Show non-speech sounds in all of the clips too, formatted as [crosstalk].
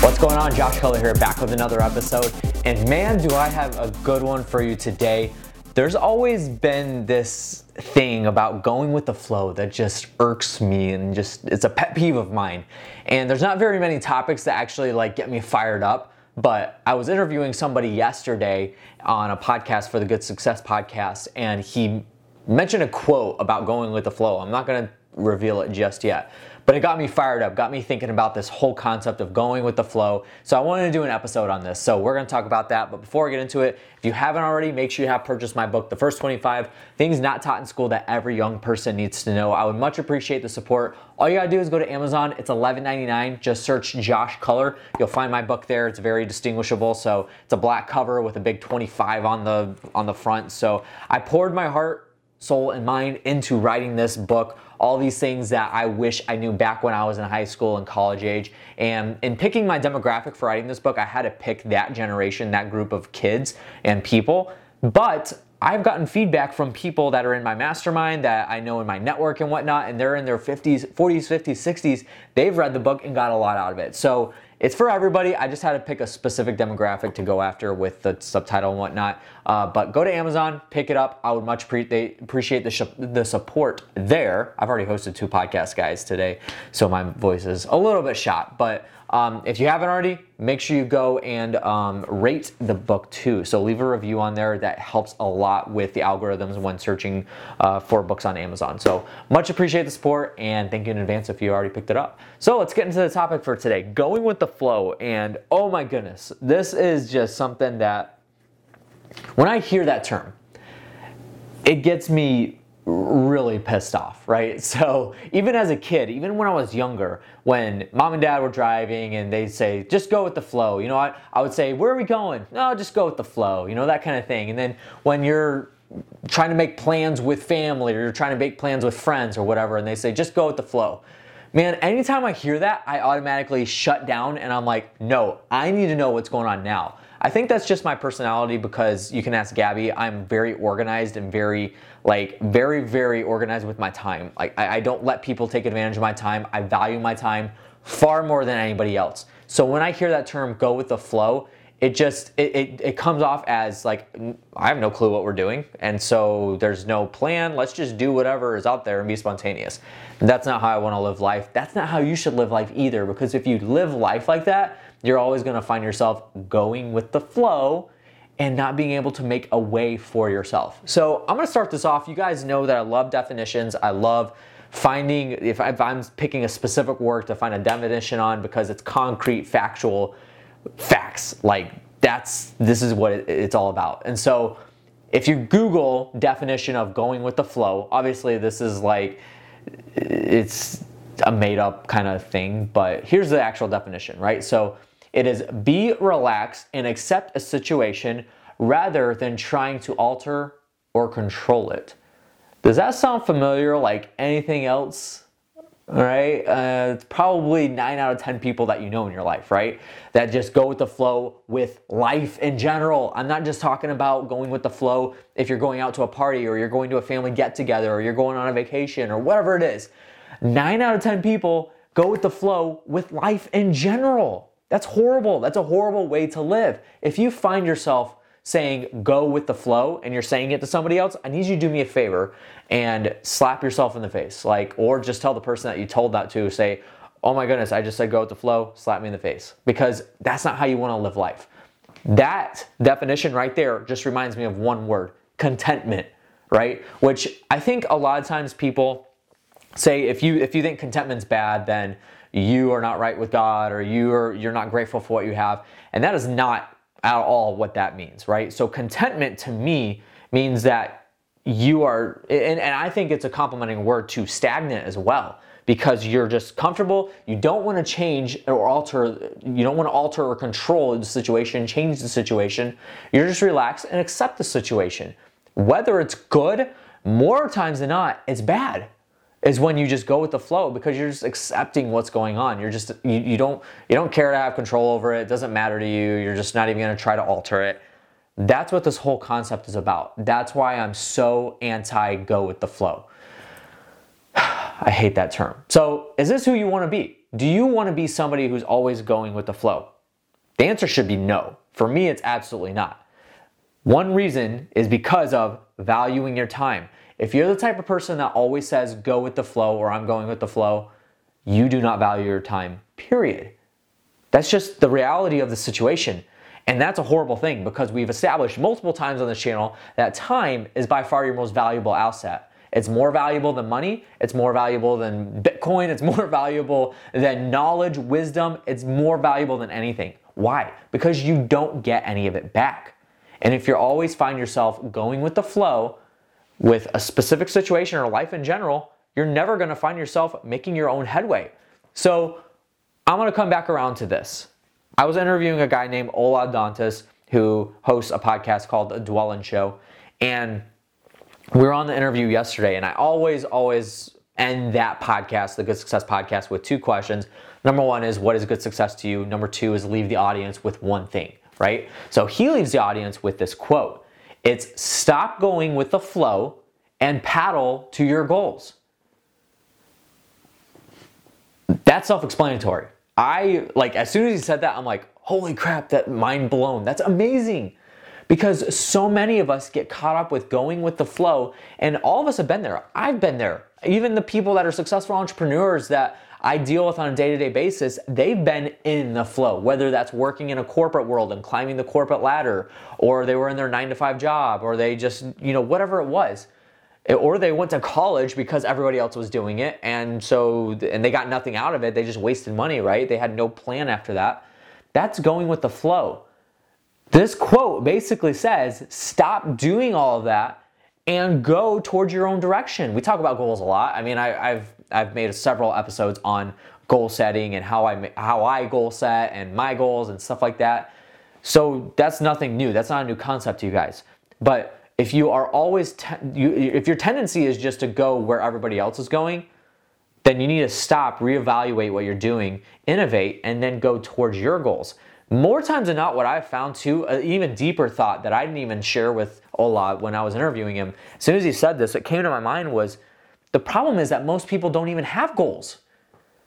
What's going on? Josh Culler here, back with another episode. And man, do I have a good one for you today. There's always been this thing about going with the flow that just irks me and just it's a pet peeve of mine. And there's not very many topics that actually like get me fired up. But I was interviewing somebody yesterday on a podcast for the Good Success podcast, and he mentioned a quote about going with the flow. I'm not gonna reveal it just yet. But it got me fired up, got me thinking about this whole concept of going with the flow. So I wanted to do an episode on this. So we're gonna talk about that. But before I get into it, if you haven't already, make sure you have purchased my book, The First 25 Things Not Taught in School That Every Young Person Needs to Know. I would much appreciate the support. All you gotta do is go to Amazon. It's $11.99. Just search Josh Culler. You'll find my book there. It's very distinguishable. So it's a black cover with a big 25 on the on the front. So I poured my heart, soul, and mind into writing this book all these things that I wish I knew back when I was in high school and college age. And in picking my demographic for writing this book, I had to pick that generation, that group of kids and people. But I've gotten feedback from people that are in my mastermind that I know in my network and whatnot, and they're in their 50s, 40s, 50s, 60s. They've read the book and got a lot out of it. So it's for everybody. I just had to pick a specific demographic to go after with the subtitle and whatnot. Uh, but go to Amazon, pick it up. I would much pre- appreciate the, sh- the support there. I've already hosted two podcasts, guys, today, so my voice is a little bit shot. But um, if you haven't already, make sure you go and um, rate the book too. So leave a review on there. That helps a lot with the algorithms when searching uh, for books on Amazon. So much appreciate the support and thank you in advance if you already picked it up. So let's get into the topic for today going with the flow. And oh my goodness, this is just something that when I hear that term, it gets me really pissed off, right? [laughs] So even as a kid, even when I was younger, when mom and dad were driving and they'd say, just go with the flow, you know, I, I would say, where are we going? No, just go with the flow, you know, that kind of thing. And then when you're trying to make plans with family or you're trying to make plans with friends or whatever, and they say, just go with the flow. Man, anytime I hear that, I automatically shut down and I'm like, no, I need to know what's going on now. I think that's just my personality because you can ask Gabby. I'm very organized and very, like, very, very organized with my time. Like, I, I don't let people take advantage of my time. I value my time far more than anybody else. So when I hear that term, go with the flow, it just it, it, it, comes off as like i have no clue what we're doing and so there's no plan let's just do whatever is out there and be spontaneous that's not how i want to live life that's not how you should live life either because if you live life like that you're always going to find yourself going with the flow and not being able to make a way for yourself. So I'm going to start this off. You guys know that I love definitions. I love finding, if, I'm picking a specific word to find a definition on because it's concrete, factual facts. Like that's, this is what it's all about. And so if you Google definition of going with the flow, obviously this is like, it's a made up kind of thing, but here's the actual definition, right? So it is be relaxed and accept a situation rather than trying to alter or control it. Does that sound familiar like anything else? Right, uh, it's probably nine out of 10 people that you know in your life, right? That just go with the flow with life in general. I'm not just talking about going with the flow if you're going out to a party or you're going to a family get together or you're going on a vacation or whatever it is. Nine out of 10 people go with the flow with life in general. That's horrible. That's a horrible way to live. If you find yourself saying go with the flow and you're saying it to somebody else, I need you to do me a favor and slap yourself in the face. Like, or just tell the person that you told that to, say, oh my goodness, I just said go with the flow, slap me in the face. Because that's not how you want to live life. That definition right there just reminds me of one word contentment, right? Which I think a lot of times people say if you if you think contentment's bad, then you are not right with God or you are you're not grateful for what you have. And that is not at all what that means, right? So contentment to me means that you are and, and I think it's a complimenting word to stagnant as well because you're just comfortable. You don't want to change or alter, you don't want to alter or control the situation, change the situation. You're just relaxed and accept the situation. Whether it's good, more times than not, it's bad is when you just go with the flow because you're just accepting what's going on. You're just you, you don't you don't care to have control over it. It doesn't matter to you. You're just not even going to try to alter it. That's what this whole concept is about. That's why I'm so anti go with the flow. [sighs] I hate that term. So, is this who you want to be? Do you want to be somebody who's always going with the flow? The answer should be no. For me, it's absolutely not. One reason is because of valuing your time. If you're the type of person that always says go with the flow or I'm going with the flow, you do not value your time, period. That's just the reality of the situation. And that's a horrible thing because we've established multiple times on this channel that time is by far your most valuable asset. It's more valuable than money, it's more valuable than Bitcoin, it's [laughs] more valuable than knowledge, wisdom, it's more valuable than anything. Why? Because you don't get any of it back. And if you're always find yourself going with the flow with a specific situation or life in general, you're never gonna find yourself making your own headway. So I'm gonna come back around to this. I was interviewing a guy named Ola Dantas who hosts a podcast called The Dwellin Show. And we were on the interview yesterday, and I always, always end that podcast, the Good Success Podcast, with two questions. Number one is, What is good success to you? Number two is, Leave the audience with one thing, right? So he leaves the audience with this quote It's stop going with the flow and paddle to your goals. That's self explanatory. I like as soon as he said that, I'm like, holy crap, that mind blown. That's amazing. Because so many of us get caught up with going with the flow, and all of us have been there. I've been there. Even the people that are successful entrepreneurs that I deal with on a day to day basis, they've been in the flow, whether that's working in a corporate world and climbing the corporate ladder, or they were in their nine to five job, or they just, you know, whatever it was. Or they went to college because everybody else was doing it and so and they got nothing out of it. They just wasted money right? They had no plan after that. That's going with the flow. This quote basically says stop doing all of that and go towards your own direction. We talk about goals a lot. I mean I, have i've made several episodes on goal setting and how i how i goal set and my goals and stuff like that. So that's nothing new. That's not a new concept to you guys. But if you are always te- you, if your tendency is just to go where everybody else is going then you need to stop reevaluate what you're doing innovate and then go towards your goals. More times than not what i've found too an even deeper thought that i didn't even share with ola when i was interviewing him as soon as he said this what came to my mind was the problem is that most people don't even have goals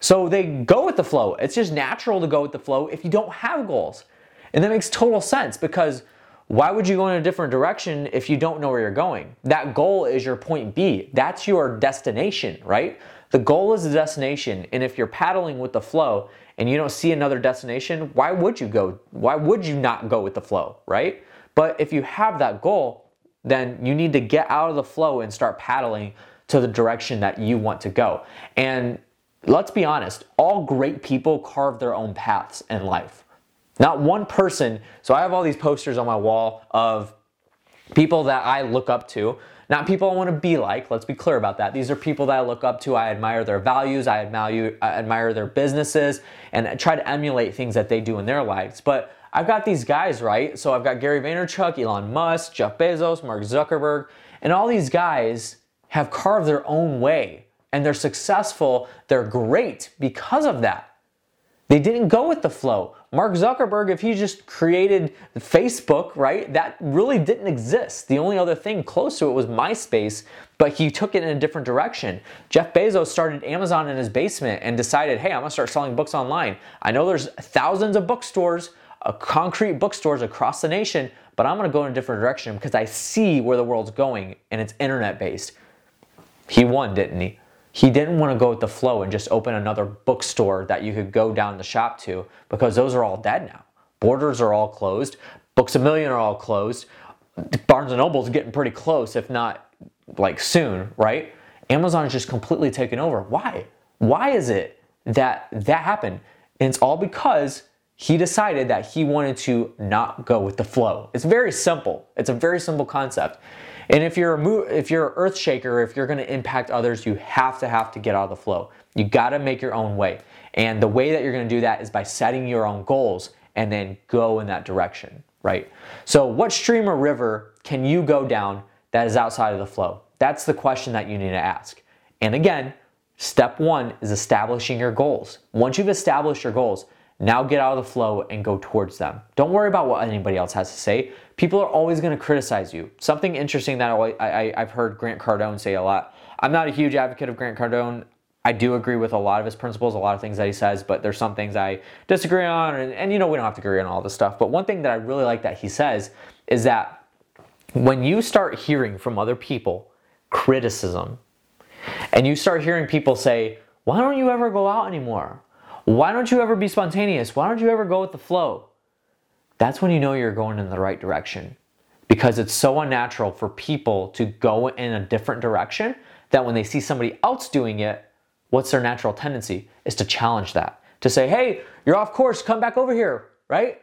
so they go with the flow it's just natural to go with the flow if you don't have goals and that makes total sense because why would you go in a different direction if you don't know where you're going? That goal is your point B. That's your destination, right? The goal is the destination. And if you're paddling with the flow and you don't see another destination, why would you go? Why would you not go with the flow, right? But if you have that goal, then you need to get out of the flow and start paddling to the direction that you want to go. And let's be honest, all great people carve their own paths in life. Not one person. So I have all these posters on my wall of people that I look up to. Not people I want to be like, let's be clear about that. These are people that I look up to. I admire their values, I admire, their businesses, and I try to emulate things that they do in their lives. But I've got these guys, right? So I've got Gary Vaynerchuk, Elon Musk, Jeff Bezos, Mark Zuckerberg, and all these guys have carved their own way and they're successful. They're great because of that. They didn't go with the flow. Mark Zuckerberg, if he just created Facebook, right, that really didn't exist. The only other thing close to it was MySpace, but he took it in a different direction. Jeff Bezos started Amazon in his basement and decided, hey, I'm gonna start selling books online. I know there's thousands of bookstores, uh, concrete bookstores across the nation, but I'm gonna go in a different direction because I see where the world's going and it's internet based. He won, didn't he? he didn't want to go with the flow and just open another bookstore that you could go down the shop to because those are all dead now. Borders are all closed. Books a Million are all closed. Barnes and Noble's getting pretty close, if not like soon, right? Amazon is just completely taken over. Why? Why is it that that happened? And it's all because he decided that he wanted to not go with the flow. It's very simple. It's a very simple concept. And if you're a mo- if you're an earth shaker, if you're going to impact others, you have to have to get out of the flow. You got to make your own way. And the way that you're going to do that is by setting your own goals and then go in that direction, right? So, what stream or river can you go down that is outside of the flow? That's the question that you need to ask. And again, step one is establishing your goals. Once you've established your goals, now get out of the flow and go towards them. Don't worry about what anybody else has to say. People are always going to criticize you. Something interesting that I, have heard Grant Cardone say a lot. I'm not a huge advocate of Grant Cardone. I do agree with a lot of his principles, a lot of things that he says, but there's some things I disagree on. And, and you know, we don't have to agree on all this stuff. But one thing that I really like that he says is that when you start hearing from other people criticism, and you start hearing people say, Why don't you ever go out anymore? Why don't you ever be spontaneous? Why don't you ever go with the flow? That's when you know you're going in the right direction. Because it's so unnatural for people to go in a different direction that when they see somebody else doing it, what's their natural tendency? Is to challenge that. To say, hey, you're off course, come back over here, right?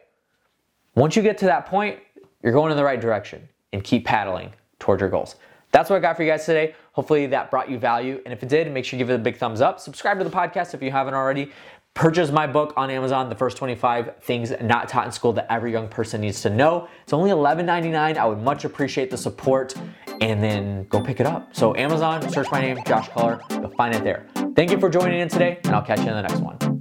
Once you get to that point, you're going in the right direction and keep paddling towards your goals. That's what I got for you guys today. Hopefully that brought you value. And if it did, make sure you give it a big thumbs up. Subscribe to the podcast if you haven't already. Purchase my book on Amazon, The First 25 Things Not Taught in School That Every Young Person Needs to Know. It's only $11.99. I would much appreciate the support and then go pick it up. So, Amazon, search my name, Josh Culler, you'll find it there. Thank you for joining in today, and I'll catch you in the next one.